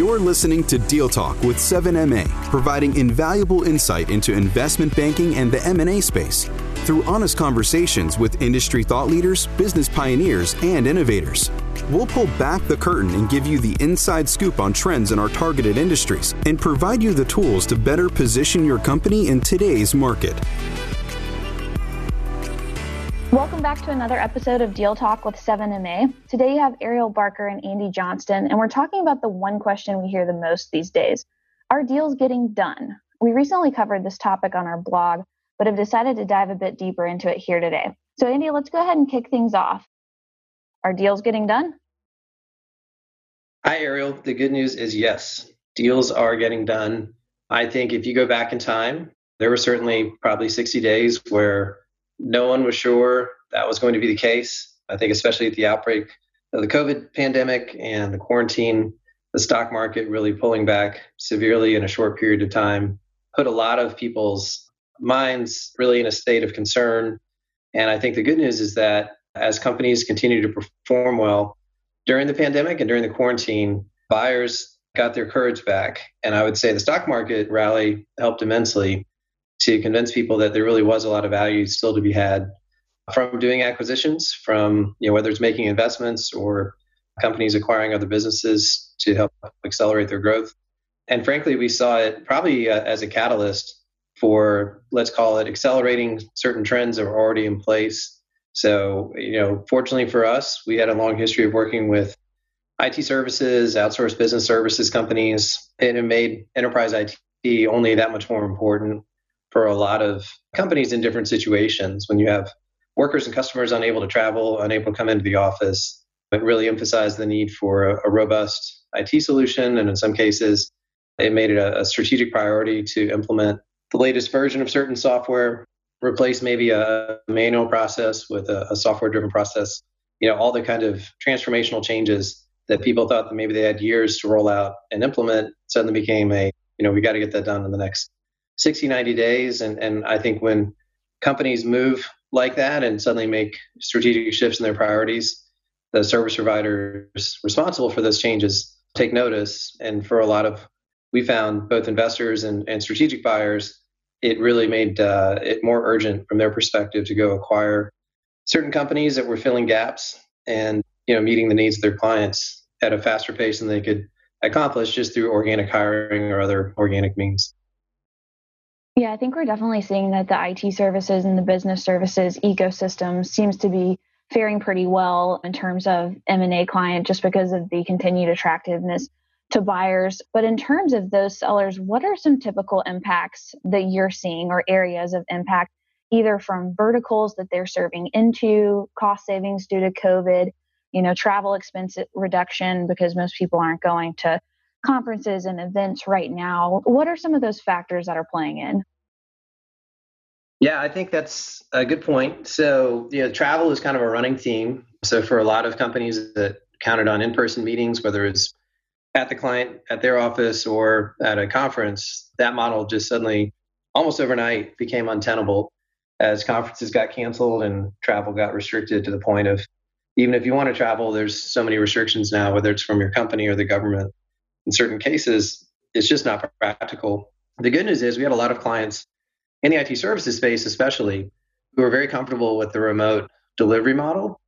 You're listening to Deal Talk with 7MA, providing invaluable insight into investment banking and the M&A space through honest conversations with industry thought leaders, business pioneers, and innovators. We'll pull back the curtain and give you the inside scoop on trends in our targeted industries and provide you the tools to better position your company in today's market. Welcome back to another episode of Deal Talk with 7MA. Today you have Ariel Barker and Andy Johnston, and we're talking about the one question we hear the most these days Are deals getting done? We recently covered this topic on our blog, but have decided to dive a bit deeper into it here today. So, Andy, let's go ahead and kick things off. Are deals getting done? Hi, Ariel. The good news is yes, deals are getting done. I think if you go back in time, there were certainly probably 60 days where no one was sure that was going to be the case. I think, especially at the outbreak of the COVID pandemic and the quarantine, the stock market really pulling back severely in a short period of time put a lot of people's minds really in a state of concern. And I think the good news is that as companies continue to perform well during the pandemic and during the quarantine, buyers got their courage back. And I would say the stock market rally helped immensely to convince people that there really was a lot of value still to be had from doing acquisitions, from you know whether it's making investments or companies acquiring other businesses to help accelerate their growth. And frankly, we saw it probably uh, as a catalyst for let's call it accelerating certain trends that were already in place. So, you know, fortunately for us, we had a long history of working with IT services, outsourced business services companies, and it made enterprise IT only that much more important for a lot of companies in different situations. When you have workers and customers unable to travel, unable to come into the office, it really emphasized the need for a, a robust IT solution. And in some cases, it made it a, a strategic priority to implement the latest version of certain software, replace maybe a manual process with a, a software driven process. You know, all the kind of transformational changes that people thought that maybe they had years to roll out and implement suddenly became a, you know, we got to get that done in the next 60, 90 days. And, and I think when companies move like that and suddenly make strategic shifts in their priorities, the service providers responsible for those changes take notice. And for a lot of, we found both investors and, and strategic buyers, it really made uh, it more urgent from their perspective to go acquire certain companies that were filling gaps and you know meeting the needs of their clients at a faster pace than they could accomplish just through organic hiring or other organic means. Yeah, I think we're definitely seeing that the IT services and the business services ecosystem seems to be faring pretty well in terms of M&A client just because of the continued attractiveness to buyers. But in terms of those sellers, what are some typical impacts that you're seeing or areas of impact, either from verticals that they're serving into, cost savings due to COVID, you know, travel expense reduction because most people aren't going to conferences and events right now. What are some of those factors that are playing in? Yeah, I think that's a good point. So, you know, travel is kind of a running theme. So, for a lot of companies that counted on in person meetings, whether it's at the client at their office or at a conference, that model just suddenly, almost overnight, became untenable as conferences got canceled and travel got restricted to the point of even if you want to travel, there's so many restrictions now, whether it's from your company or the government. In certain cases, it's just not practical. The good news is we had a lot of clients in the IT services space, especially, who are very comfortable with the remote delivery model.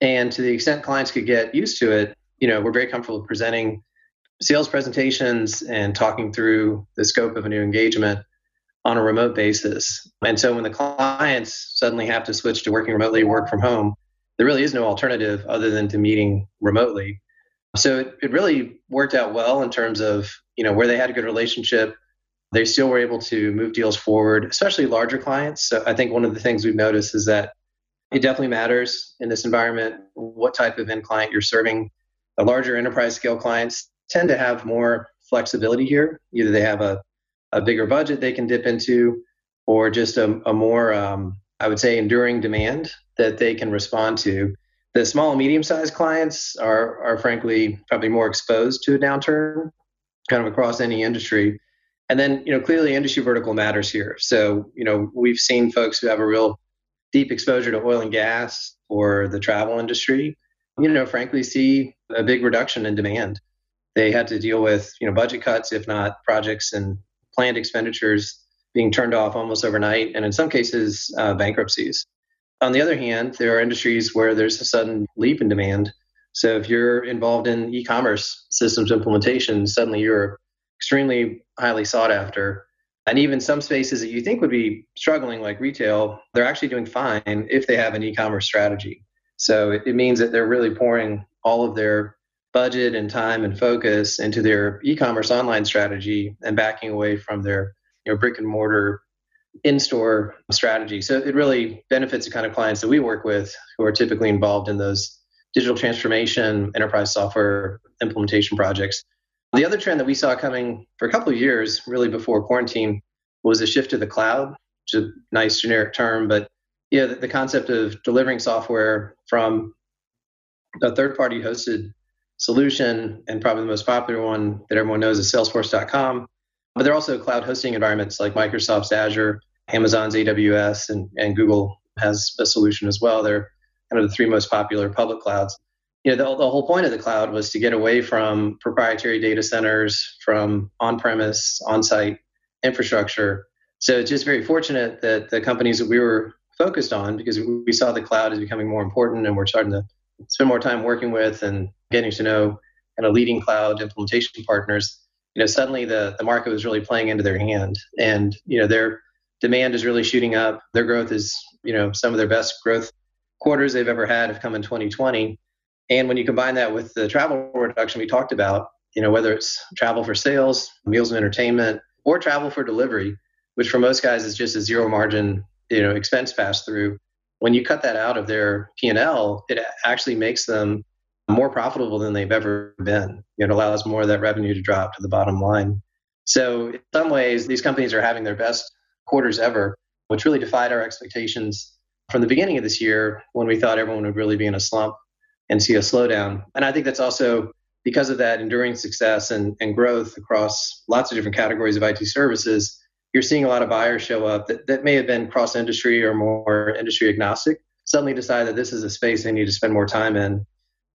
And to the extent clients could get used to it, you know, we're very comfortable presenting sales presentations and talking through the scope of a new engagement on a remote basis. And so when the clients suddenly have to switch to working remotely, work from home, there really is no alternative other than to meeting remotely. So it, it really worked out well in terms of, you know, where they had a good relationship, they still were able to move deals forward, especially larger clients. So I think one of the things we've noticed is that it definitely matters in this environment what type of end client you're serving. The larger enterprise scale clients tend to have more flexibility here. Either they have a, a bigger budget they can dip into, or just a, a more, um, I would say, enduring demand that they can respond to. The small and medium sized clients are, are frankly probably more exposed to a downturn kind of across any industry. And then, you know, clearly industry vertical matters here. So, you know, we've seen folks who have a real deep exposure to oil and gas or the travel industry, you know, frankly see a big reduction in demand They had to deal with you know budget cuts, if not projects and planned expenditures being turned off almost overnight, and in some cases uh, bankruptcies. On the other hand, there are industries where there's a sudden leap in demand. So if you're involved in e-commerce systems implementation, suddenly you're extremely highly sought after. And even some spaces that you think would be struggling, like retail, they're actually doing fine if they have an e commerce strategy. So it, it, means that they're really pouring all of their budget and time and focus into their e commerce online strategy and backing away from their you know, brick and mortar in store strategy. So it really benefits the kind of clients that we work with who are typically involved in those digital transformation, enterprise software implementation projects. The other trend that we saw coming for a couple of years, really before quarantine, was a shift to the cloud, which is a nice generic term, but yeah, the, the concept of delivering software from a third-party hosted solution, and probably the most popular one that everyone knows is Salesforce.com. But there are also cloud hosting environments like Microsoft's Azure, Amazon's AWS, and, and Google has a solution as well. They're kind of the three most popular public clouds you know, the, the whole point of the cloud was to get away from proprietary data centers, from on-premise, on-site infrastructure. So it's just very fortunate that the companies that we were focused on, because we saw the cloud as becoming more important, and we're starting to spend more time working with and getting to know kind of leading cloud implementation partners. You know, suddenly the the market was really playing into their hand, and you know their demand is really shooting up. Their growth is, you know, some of their best growth quarters they've ever had have come in 2020 and when you combine that with the travel reduction we talked about, you know, whether it's travel for sales, meals and entertainment, or travel for delivery, which for most guys is just a zero margin, you know, expense pass through. When you cut that out of their P&L, it actually makes them more profitable than they've ever been. It allows more of that revenue to drop to the bottom line. So in some ways, these companies are having their best quarters ever, which really defied our expectations from the beginning of this year when we thought everyone would really be in a slump and see a slowdown. And I think that's also because of that enduring success and, and growth across lots of different categories of IT services, you're seeing a lot of buyers show up that, that may have been cross industry or more industry agnostic, suddenly decide that this is a space they need to spend more time in.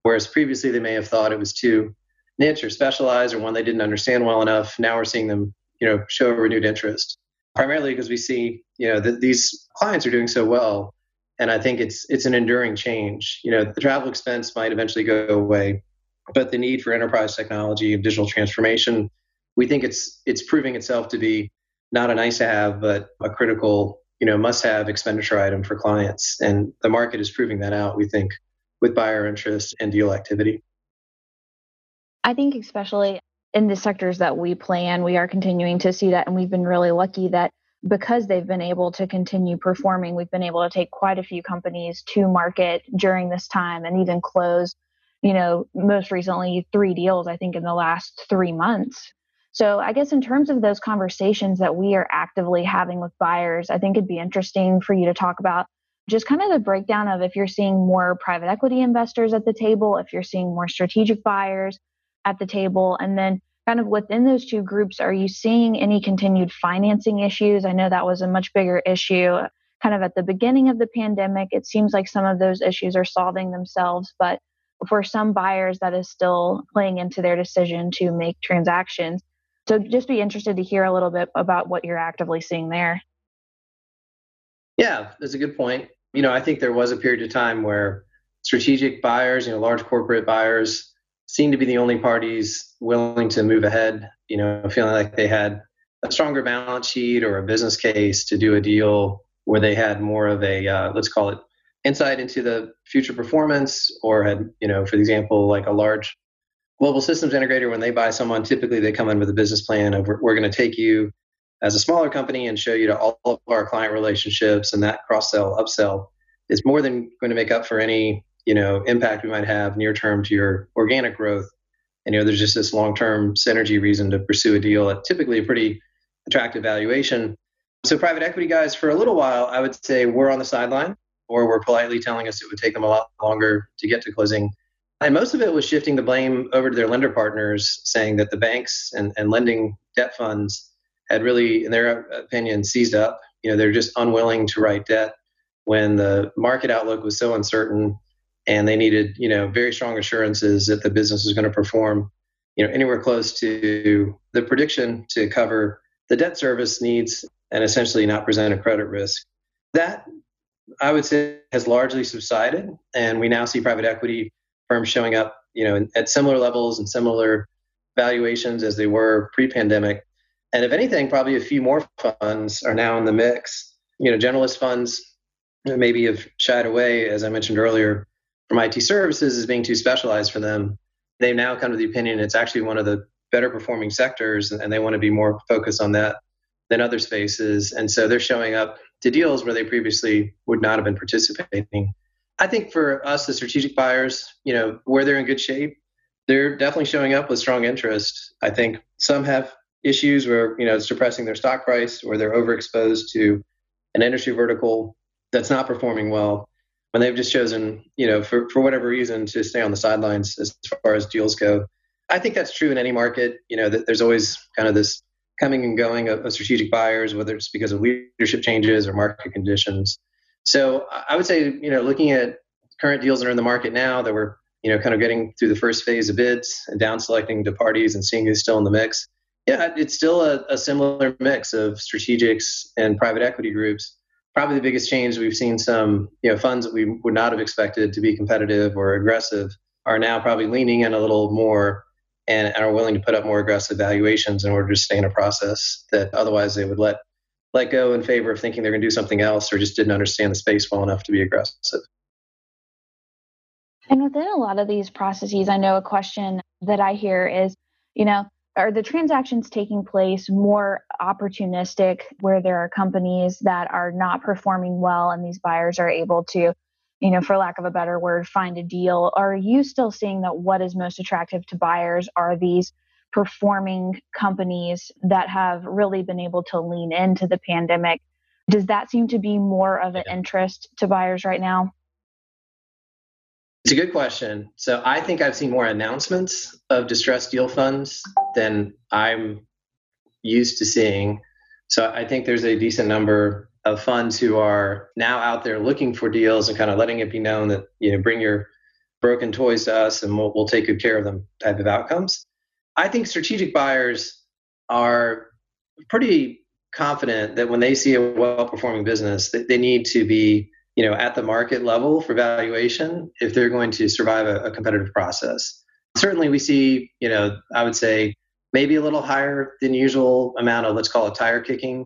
Whereas previously they may have thought it was too niche or specialized or one they didn't understand well enough. Now we're seeing them, you know, show renewed interest. Primarily because we see, you know, that these clients are doing so well and I think it's it's an enduring change. You know, the travel expense might eventually go away, but the need for enterprise technology and digital transformation, we think it's it's proving itself to be not a nice to have, but a critical, you know, must have expenditure item for clients. And the market is proving that out, we think, with buyer interest and deal activity. I think especially in the sectors that we plan, we are continuing to see that and we've been really lucky that because they've been able to continue performing, we've been able to take quite a few companies to market during this time and even close, you know, most recently three deals, I think, in the last three months. So I guess in terms of those conversations that we are actively having with buyers, I think it'd be interesting for you to talk about just kind of the breakdown of if you're seeing more private equity investors at the table, if you're seeing more strategic buyers at the table, and then kind of within those two groups, are you seeing any continued financing issues? I know that was a much bigger issue kind of at the beginning of the pandemic. It seems like some of those issues are solving themselves, but for some buyers, that is still playing into their decision to make transactions. So just be interested to hear a little bit about what you're actively seeing there. Yeah, that's a good point. You know, I think there was a period of time where strategic buyers, you know, large corporate buyers, seemed to be the only parties willing to move ahead, you know, feeling like they had a stronger balance sheet or a business case to do a deal where they had more of a, uh, let's call it insight into the future performance or had, you know, for example, like a large global systems integrator, when they buy someone, typically they come in with a business plan of we're, we're going to take you as a smaller company and show you to all of our client relationships and that cross sell, upsell is more than going to make up for any you know impact we might have near term to your organic growth. And you know there's just this long term synergy reason to pursue a deal at typically a pretty attractive valuation. So private equity guys for a little while i would say we're on the sideline or were politely telling us it would take them a lot longer to get to closing. And most of it was shifting the blame over to their lender partners saying that the banks and, and lending debt funds had really in their opinion seized up. You know they're just unwilling to write debt when the market outlook was so uncertain and they needed you know very strong assurances that the business was going to perform you know, anywhere close to the prediction to cover the debt service needs and essentially not present a credit risk. That I would say has largely subsided, and we now see private equity firms showing up, you know, at similar levels and similar valuations as they were pre-pandemic. And if anything, probably a few more funds are now in the mix. You know, generalist funds maybe have shied away, as I mentioned earlier, from IT services as being too specialized for them. They've now come to the opinion it's actually one of the better performing sectors, and they want to be more focused on that than other spaces. And so they're showing up to deals where they previously would not have been participating. I think for us, the strategic buyers, you know, where they're in good shape, they're definitely showing up with strong interest. I think some have issues where, you know, it's depressing their stock price or they're overexposed to an industry vertical that's not performing well. And they've just chosen, you know, for, for whatever reason to stay on the sidelines as far as deals go. I think that's true in any market. You know, that there's always kind of this coming and going of, of strategic buyers, whether it's because of leadership changes or market conditions. So I would say, you know, looking at current deals that are in the market now that we're, you know, kind of getting through the first phase of bids and down selecting to parties and seeing who's still in the mix. Yeah, it's still a, a similar mix of strategics and private equity groups. Probably the biggest change we've seen some, you know, funds that we would not have expected to be competitive or aggressive are now probably leaning in a little more and, are willing to put up more aggressive valuations in order to stay in a process that otherwise they would let let go in favor of thinking they're going to do something else or just didn't understand the space well enough to be aggressive. And within a lot of these processes, I know a question that I hear is, you know, are the transactions taking place more opportunistic where there are companies that are not performing well and these buyers are able to you know, for lack of a better word, find a deal? Are you still seeing that what is most attractive to buyers are these performing companies that have really been able to lean into the pandemic? Does that seem to be more of an interest to buyers right now? It's a good question. So I think I've seen more announcements of distressed deal funds than I'm used to seeing. So I think there's a decent number of funds who are now out there looking for deals and kind of letting it be known that you know bring your broken toys to us and we'll, we'll take good care of them type of outcomes. I think strategic buyers are pretty confident that when they see a well-performing business, that they need to be you know at the market level for valuation if they're going to survive a, a competitive process. Certainly, we see you know I would say maybe a little higher than usual amount of let's call it tire kicking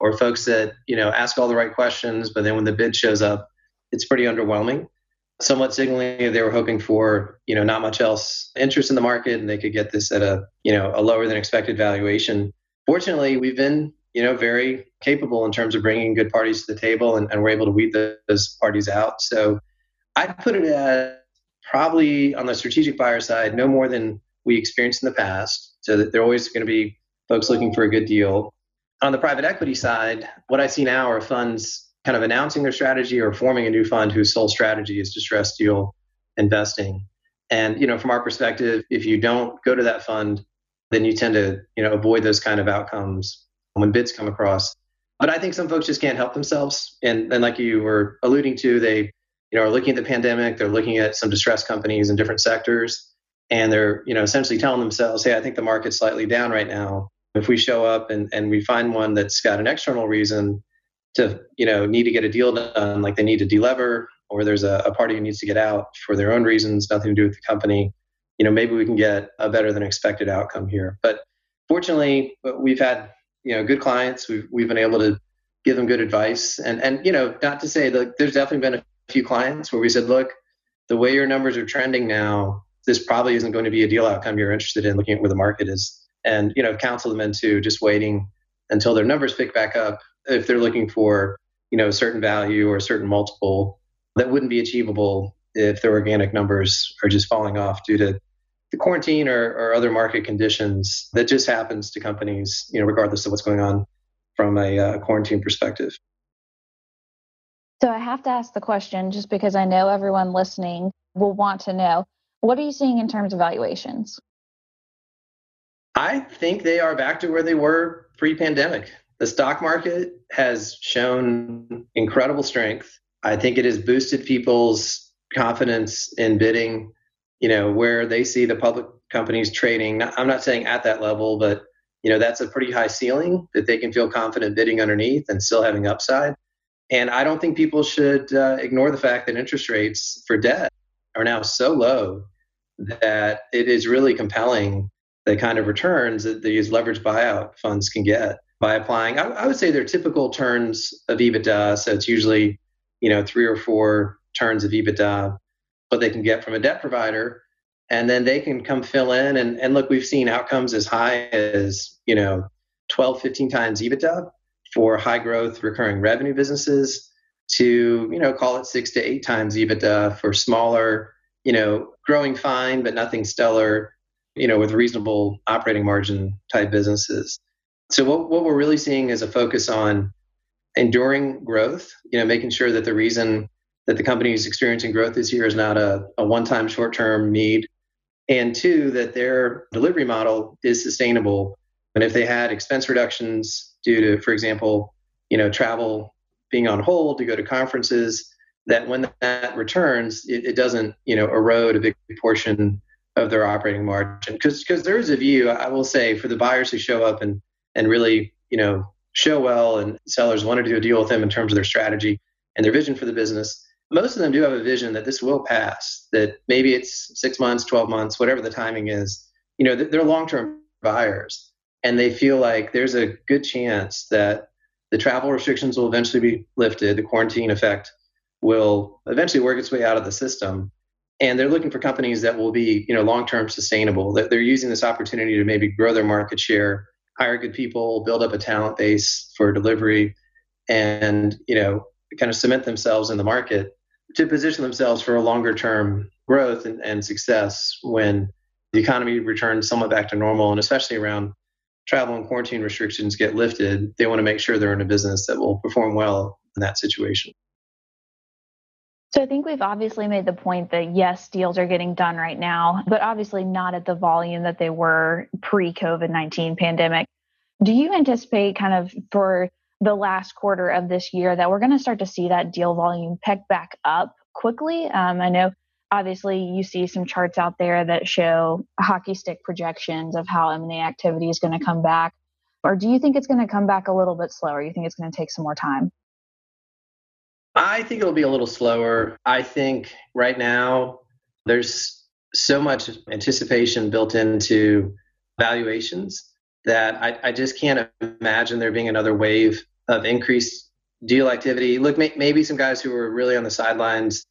or folks that you know ask all the right questions, but then when the bid shows up, it's pretty underwhelming. Somewhat signaling they were hoping for you know not much else interest in the market, and they could get this at a you know a lower than expected valuation. Fortunately, we've been you know very capable in terms of bringing good parties to the table, and, and we're able to weed those parties out. So I'd put it at probably on the strategic buyer side, no more than we experienced in the past. So that they're always going to be folks looking for a good deal on the private equity side, what I see now are funds kind of announcing their strategy or forming a new fund whose sole strategy is distressed deal investing. And you know, from our perspective, if you don't go to that fund, then you tend to you know avoid those kind of outcomes when bids come across. But I think some folks just can't help themselves, and and like you were alluding to, they you know are looking at the pandemic, they're looking at some distressed companies in different sectors, and they're you know essentially telling themselves, hey, I think the market's slightly down right now. If we show up and, and we find one that's got an external reason to you know need to get a deal done like they need to delever or there's a, a party who needs to get out for their own reasons nothing to do with the company you know maybe we can get a better than expected outcome here. But fortunately we've had you know good clients. We've, we've been able to give them good advice. And and you know not to say that there's definitely been a few clients where we said look the way your numbers are trending now this probably isn't going to be a deal outcome you're interested in looking at where the market is. And you know counsel them into just waiting until their numbers pick back up if they're looking for you know a certain value or a certain multiple. That wouldn't be achievable if their organic numbers are just falling off due to the quarantine or, or other market conditions that just happens to companies you know regardless of what's going on from a uh, quarantine perspective so i have to ask the question just because i know everyone listening will want to know what are you seeing in terms of valuations I think they are back to where they were pre pandemic. The stock market has shown incredible strength. I think it has boosted people's confidence in bidding, you know, where they see the public companies trading. I'm not saying at that level, but you know that's a pretty high ceiling that they can feel confident bidding underneath and still having upside. And I don't think people should uh, ignore the fact that interest rates for debt are now so low that it is really compelling the kind of returns that these leveraged buyout funds can get by applying. I, I would say they're typical turns of EBITDA, so it's usually you know three or four turns of EBITDA, what they can get from a debt provider, and then they can come fill in. And, and look, we've seen outcomes as high as you know 12, 15 times EBITDA for high growth recurring revenue businesses to you know call it six to eight times EBITDA for smaller you know growing fine but nothing stellar you know with reasonable operating margin type businesses. So what, what we're really seeing is a focus on enduring growth, you know, making sure that the reason that the company is experiencing growth this year is not a, a one-time short-term need. And two, that their delivery model is sustainable. And if they had expense reductions due to, for example, you know, travel being on hold to go to conferences, that when that returns, it, it doesn't, you know, erode a big portion of their operating margin. Because there is a view, I will say, for the buyers who show up and and really, you know, show well, and sellers want to do a deal with them in terms of their strategy and their vision for the business. Most of them do have a vision that this will pass. That maybe it's six months, twelve months, whatever the timing is. You know, they're long-term buyers, and they feel like there's a good chance that the travel restrictions will eventually be lifted. The quarantine effect will eventually work its way out of the system and they're looking for companies that will be you know long-term sustainable that they're using this opportunity to maybe grow their market share hire good people build up a talent base for delivery and you know kind of cement themselves in the market to position themselves for a longer term growth and, and success when the economy returns somewhat back to normal and especially around travel and quarantine restrictions get lifted they want to make sure they're in a business that will perform well in that situation so I think we've obviously made the point that yes, deals are getting done right now, but obviously not at the volume that they were pre COVID 19 pandemic. Do you anticipate kind of for the last quarter of this year that we're going to start to see that deal volume pick back up quickly? Um, I know obviously you see some charts out there that show hockey stick projections of how M&A activity is going to come back. Or do you think it's going to come back a little bit slower? You think it's going to take some more time? I think it'll be a little slower. I think right now there's so much anticipation built into valuations that I, I just can't imagine there being another wave of increased deal activity. Look, may, maybe some guys who were really on the sidelines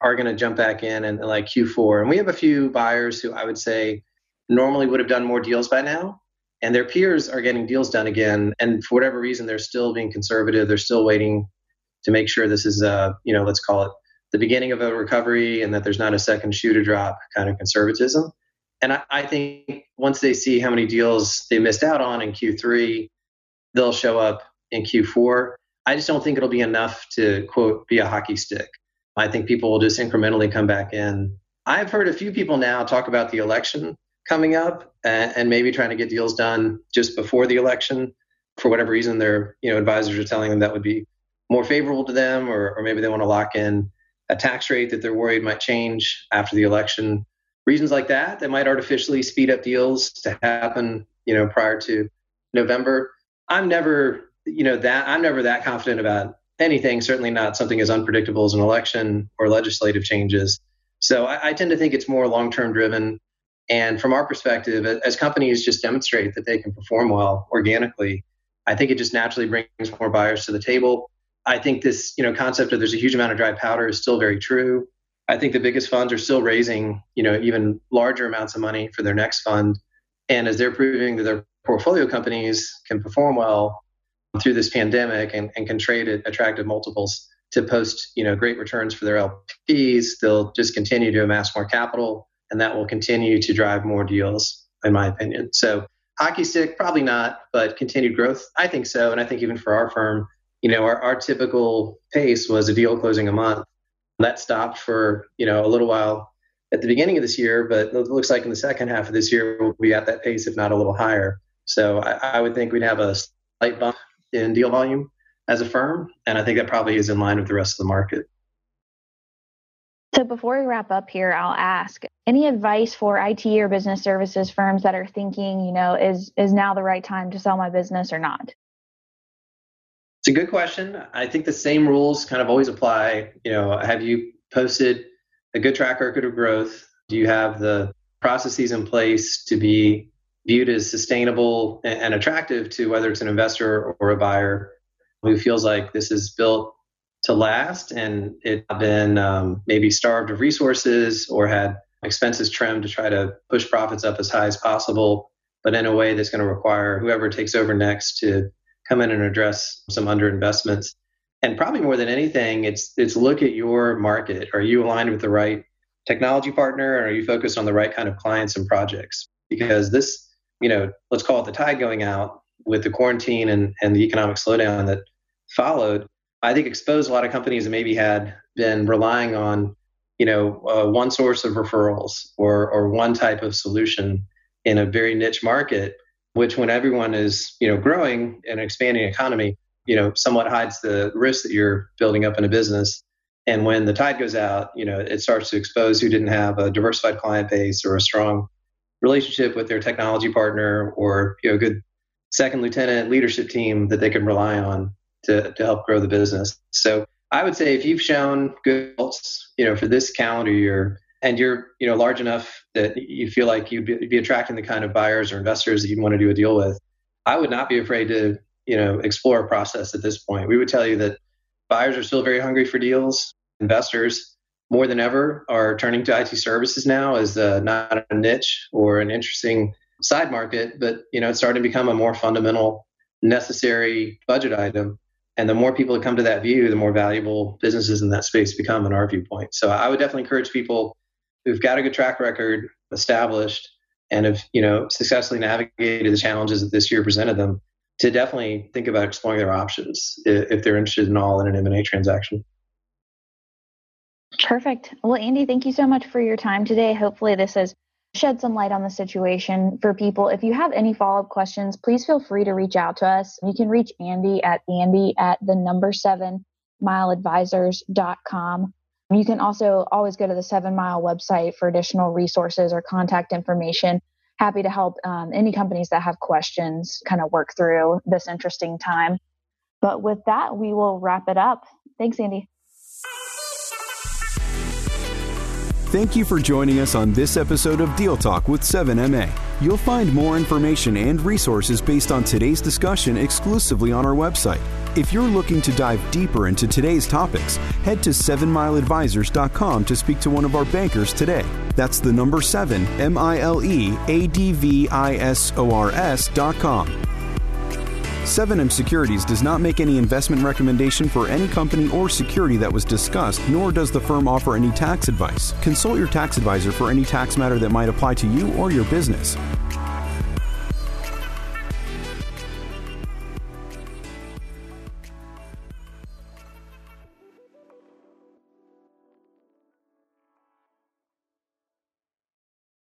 are going to jump back in and like Q4. And we have a few buyers who I would say normally would have done more deals by now. And their peers are getting deals done again. And for whatever reason, they're still being conservative. They're still waiting to make sure this is, uh, you know, let's call it the beginning of a recovery and that there's not a second shoe to drop kind of conservatism. And I, I think once they see how many deals they missed out on in Q3, they'll show up in Q4. I just don't think it'll be enough to quote be a hockey stick. I think people will just incrementally come back in. I've heard a few people now talk about the election coming up and, and maybe trying to get deals done just before the election. For whatever reason, their you know advisors are telling them that would be more favorable to them, or, or maybe they want to lock in a tax rate that they're worried might change after the election. Reasons like that that might artificially speed up deals to happen, you know, prior to November. I'm never, you know, that I'm never that confident about anything. Certainly not something as unpredictable as an election or legislative changes. So I, I tend to think it's more long-term driven. And from our perspective, as companies just demonstrate that they can perform well organically, I think it just naturally brings more buyers to the table. I think this, you know, concept of there's a huge amount of dry powder is still very true. I think the biggest funds are still raising, you know, even larger amounts of money for their next fund. And as they're proving that their portfolio companies can perform well through this pandemic and, and can trade at attractive multiples to post, you know, great returns for their LPs, they'll just continue to amass more capital and that will continue to drive more deals, in my opinion. So hockey stick, probably not, but continued growth, I think so. And I think even for our firm, you know, our, our typical pace was a deal closing a month. That stopped for, you know, a little while at the beginning of this year, but it looks like in the second half of this year, we'll be at that pace, if not a little higher. So I, I would think we'd have a slight bump in deal volume as a firm. And I think that probably is in line with the rest of the market. So before we wrap up here, I'll ask any advice for IT or business services firms that are thinking, you know, is is now the right time to sell my business or not? It's a good question. I think the same rules kind of always apply. You know, have you posted a good track record of growth? Do you have the processes in place to be viewed as sustainable and attractive to whether it's an investor or a buyer who feels like this is built to last and it been um, maybe starved of resources or had expenses trimmed to try to push profits up as high as possible, but in a way that's going to require whoever takes over next to come in and address some underinvestments. And probably more than anything, it's it's look at your market. Are you aligned with the right technology partner? Or are you focused on the right kind of clients and projects? Because this, you know, let's call it the tide going out with the quarantine and, and the economic slowdown that followed I think exposed a lot of companies that maybe had been relying on, you know, uh, one source of referrals or or one type of solution in a very niche market, which when everyone is you know growing and expanding economy, you know, somewhat hides the risk that you're building up in a business. And when the tide goes out, you know, it starts to expose who didn't have a diversified client base or a strong relationship with their technology partner or you know, a good second lieutenant leadership team that they can rely on to, to help grow the business. So I would say if you've shown good results, you know, for this calendar year, and you're, you know, large enough that you feel like you'd be, be attracting the kind of buyers or investors that you'd want to do a deal with, I would not be afraid to, you know, explore a process at this point. We would tell you that buyers are still very hungry for deals. Investors, more than ever, are turning to IT services now as a, not a niche or an interesting side market, but you know, it's starting to become a more fundamental, necessary budget item and the more people that come to that view, the more valuable businesses in that space become, in our viewpoint. So I would definitely encourage people who've got a good track record established and have you know successfully navigated the challenges that this year presented them to definitely think about exploring their options if they're interested in all in an M&A transaction. Perfect. Well, Andy, thank you so much for your time today. Hopefully, this has shed some light on the situation for people. If you have any follow up questions, please feel free to reach out to us. You can reach Andy at Andy at the number seven mileadvisors.com. You can also always go to the Seven Mile website for additional resources or contact information. Happy to help um, any companies that have questions kind of work through this interesting time. But with that, we will wrap it up. Thanks, Andy. Thank you for joining us on this episode of Deal Talk with 7MA. You'll find more information and resources based on today's discussion exclusively on our website. If you're looking to dive deeper into today's topics, head to 7mileadvisors.com to speak to one of our bankers today. That's the number 7 M I L E A D V I S O R S.com. 7M Securities does not make any investment recommendation for any company or security that was discussed, nor does the firm offer any tax advice. Consult your tax advisor for any tax matter that might apply to you or your business.